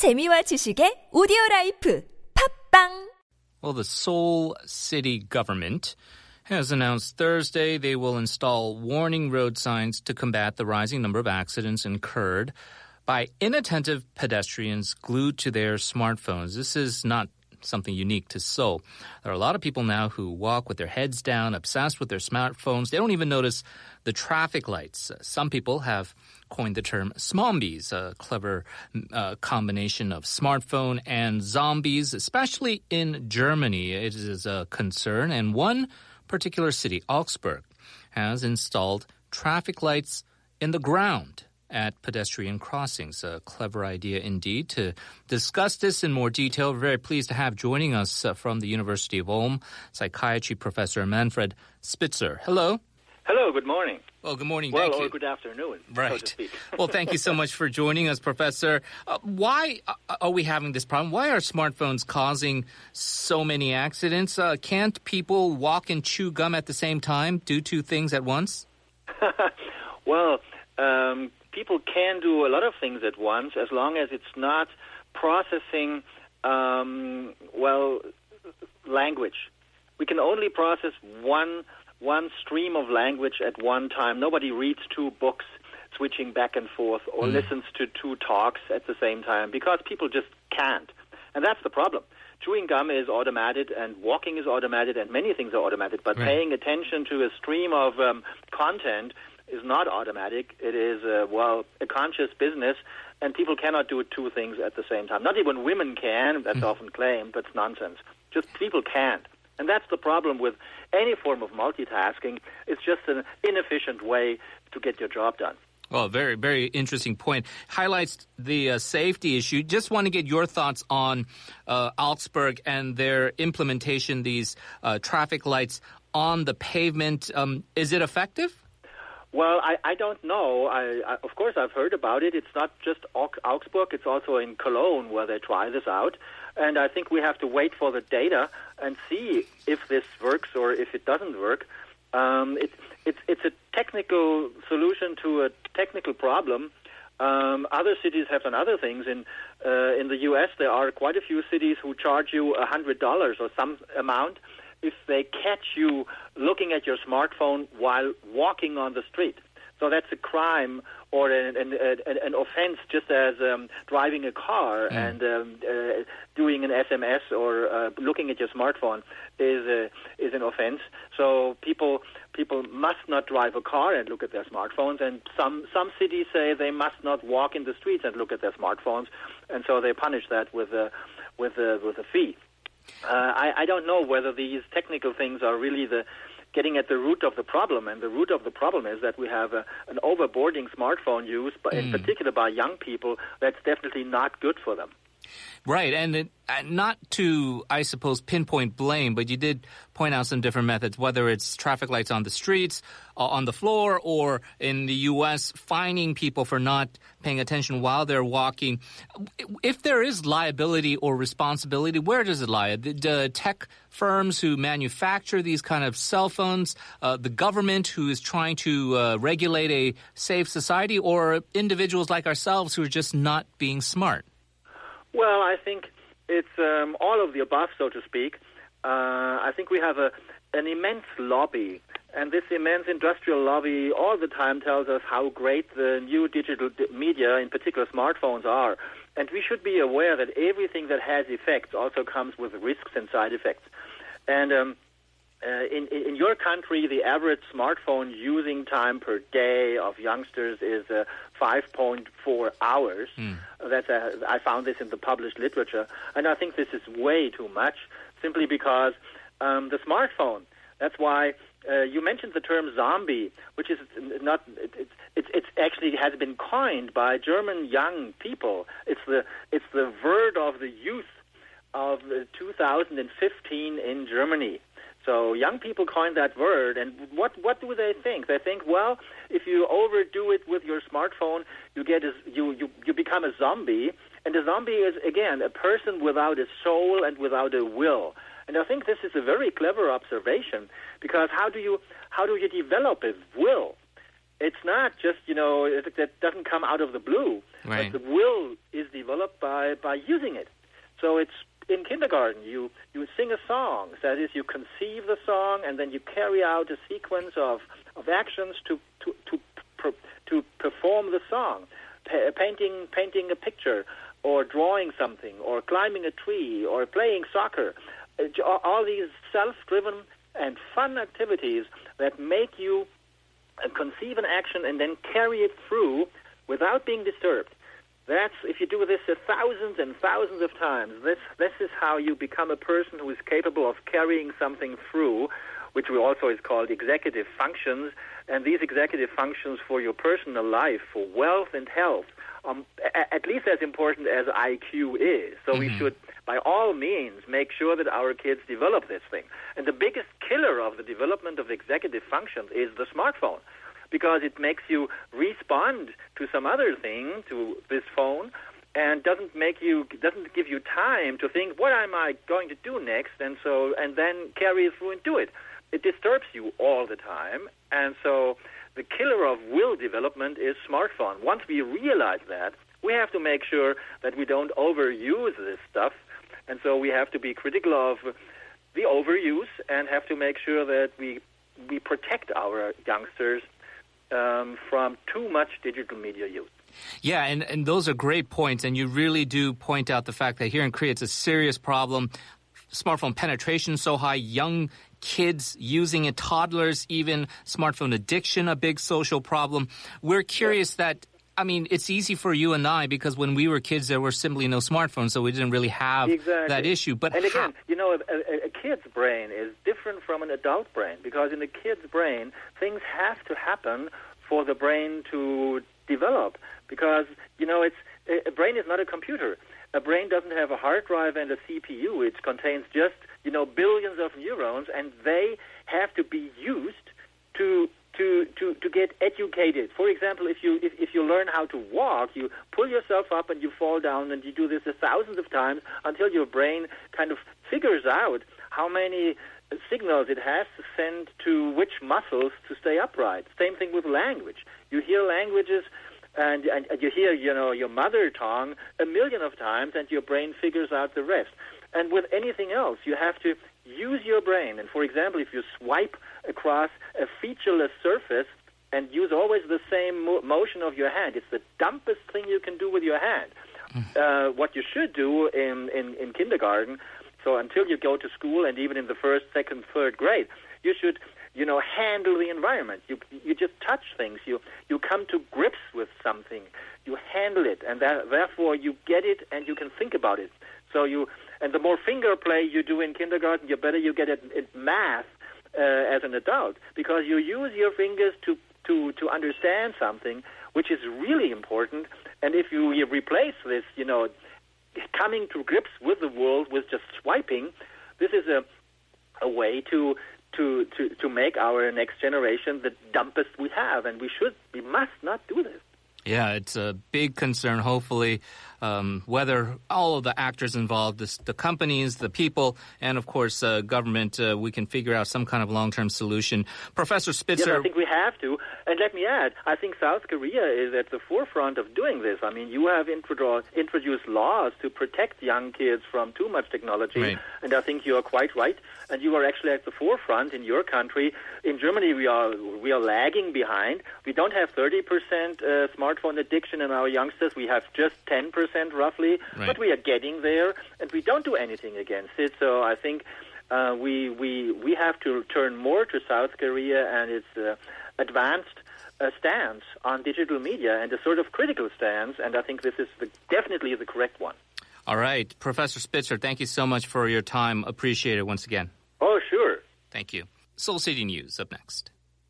재미와 지식의 오디오 라이프 팝빵 Well, the Seoul city government has announced Thursday they will install warning road signs to combat the rising number of accidents incurred by inattentive pedestrians glued to their smartphones. This is not something unique to Seoul. There are a lot of people now who walk with their heads down, obsessed with their smartphones. They don't even notice the traffic lights. Some people have coined the term smombies, a clever uh, combination of smartphone and zombies, especially in Germany. It is a concern. And one particular city, Augsburg, has installed traffic lights in the ground at pedestrian crossings. A clever idea indeed. To discuss this in more detail, we're very pleased to have joining us uh, from the University of Ulm, psychiatry professor Manfred Spitzer. Hello. Hello, good morning. Well, good morning. Well, thank or you. good afternoon, Right. so well, thank you so much for joining us, Professor. Uh, why uh, are we having this problem? Why are smartphones causing so many accidents? Uh, can't people walk and chew gum at the same time, do two things at once? can do a lot of things at once as long as it's not processing, um, well, language. We can only process one one stream of language at one time. Nobody reads two books switching back and forth or listens to two talks at the same time because people just can't. And that's the problem. Chewing gum is automated and walking is automated and many things are automated, but Right. paying attention to a stream of um, content is not automatic. It is, uh, well, a conscious business, and people cannot do two things at the same time. Not even women can, that's often claimed, but it's nonsense. Just people can't. And that's the problem with any form of multitasking. It's just an inefficient way to get your job done. Well, very, very interesting point. Highlights the uh, safety issue. Just want to get your thoughts on uh, Augsburg and their implementation, these uh, traffic lights on the pavement. Um, is it effective? Well, I, I don't know. I, I, of course, I've heard about it. It's not just Augsburg, it's also in Cologne where they try this out. And I think we have to wait for the data and see if this works or if it doesn't work. Um, it, it's, it's a technical solution to a technical problem. Um, other cities have done other things. In uh, in the U.S., there are quite a few cities who charge you a hundred dollars or some amount if they catch you looking at your smartphone while walking on the street. So that's a crime or an, an, an, an offense, just as um, driving a car and um, uh, doing an SMS or uh, looking at your smartphone is a, is an offense. So people people must not drive a car and look at their smartphones. And some some cities say they must not walk in the streets and look at their smartphones, and so they punish that with a with a with a fee. Uh, I, I don't know whether these technical things are really the getting at the root of the problem, and the root of the problem is that we have a, an overboarding smartphone use, but in particular by young people. That's definitely not good for them. Right, and it, uh, not to, I suppose, pinpoint blame, but you did point out some different methods, whether it's traffic lights on the streets, uh, on the floor, or in the U.S., fining people for not paying attention while they're walking. If there is liability or responsibility, where does it lie? The, the tech firms who manufacture these kind of cell phones, uh, the government who is trying to uh, regulate a safe society, or individuals like ourselves who are just not being smart? Well, I think it's um, all of the above, so to speak. Uh, I think we have a, an immense lobby, and this immense industrial lobby all the time tells us how great the new digital di- media, in particular smartphones, are. And we should be aware that everything that has effects also comes with risks and side effects. And um, uh, in, in in your country, the average smartphone using time per day of youngsters is uh, 5.4 hours. That's a, I found this in the published literature, and I think this is way too much. Simply because um, the smartphone. That's why uh, you mentioned the term zombie, which is not. It, it's it's it's actually has been coined by German young people. It's the it's the word of the youth of uh, 2015 in Germany. So young people coined that word, and what what do they think? They think, well, if you overdo it with your smartphone, you get a, you you you become a zombie, and a zombie is again a person without a soul and without a will. And I think this is a very clever observation because how do you how do you develop a will? It's not just you know it, that doesn't come out of the blue. Right. But the will is developed by, by using it. So it's kindergarten, you, you sing a song. That is, you conceive the song and then you carry out a sequence of, of actions to, to, to, per, to perform the song. Pa- painting, painting a picture, or drawing something, or climbing a tree, or playing soccer. Uh, all- these self driven and fun activities that make you uh, conceive an action and then carry it through without being disturbed. That's if you do this a thousands and thousands of times. This this is how you become a person who is capable of carrying something through, which we also is called executive functions. And these executive functions for your personal life, for wealth and health, um, a- at least as important as IQ is. So we should, by all means, make sure that our kids develop this thing. And the biggest killer of the development of executive functions is the smartphone because it makes you respond to some other thing to this phone and doesn't make you doesn't give you time to think what am I going to do next and so and then carry it through and do it. It disturbs you all the time and so the killer of will development is smartphone. Once we realize that, we have to make sure that we don't overuse this stuff and so we have to be critical of the overuse and have to make sure that we we protect our youngsters um, from too much digital media use. Yeah, and, and those are great points. And you really do point out the fact that here in Korea it's a serious problem. Smartphone penetration so high, young kids using it, toddlers even, smartphone addiction, a big social problem. We're curious that. I mean, it's easy for you and I because when we were kids, there were simply no smartphones, so we didn't really have Exactly. that issue. But and again, you know, a, a, a kid's brain is different from an adult brain because in a kid's brain, things have to happen for the brain to develop. Because you know, it's a, a brain is not a computer. A brain doesn't have a hard drive and a CPU. It contains just you know billions of neurons, and they have to be used to to, to, to get educated. For example, if you if, if you learn how to walk, you pull yourself up and you fall down, and you do this a thousands of times until your brain kind of figures out how many signals it has to send to which muscles to stay upright. Same thing with language. You hear languages and, and, and you hear, you know, your mother tongue a million of times, and your brain figures out the rest. And with anything else, you have to use your brain. And for example, if you swipe across a featureless surface and use always the same mo- motion of your hand, it's the dumbest thing you can do with your hand. Uh, what you should do in, in, in kindergarten, so until you go to school and even in the first, second, third grade, you should you know handle the environment. You you just touch things. You you come to grips with something. You handle it and that, therefore you get it and you can think about it. So you and the more finger play you do in kindergarten the better you get at, at math uh, as an adult because you use your fingers to to to understand something which is really important. And if you, you replace this you know coming to grips with the world with just swiping this is a a way to to, to, to make our next generation the dumbest we have, and we should, we must not do this. Yeah, it's a big concern. Hopefully, um, whether all of the actors involved, the, the companies, the people, and of course, uh, government, uh, we can figure out some kind of long-term solution. Professor Spitzer, Yes. I think we have to. And let me add, I think South Korea is at the forefront of doing this. I mean, you have introdu- introduced laws to protect young kids from too much technology, Right. and I think you are quite right. And you are actually at the forefront in your country. In Germany, we are we are lagging behind. We don't have 30% uh, smartphone addiction in our youngsters. We have just 10% roughly, Right. but we are getting there, and we don't do anything against it. So I think uh, we we we have to turn more to South Korea and its uh, advanced uh, stance on digital media and a sort of critical stance. And I think this is the, definitely the correct one. All right, Professor Spitzer, thank you so much for your time. Appreciate it once again. Oh, sure. Thank you. Seoul City News up next.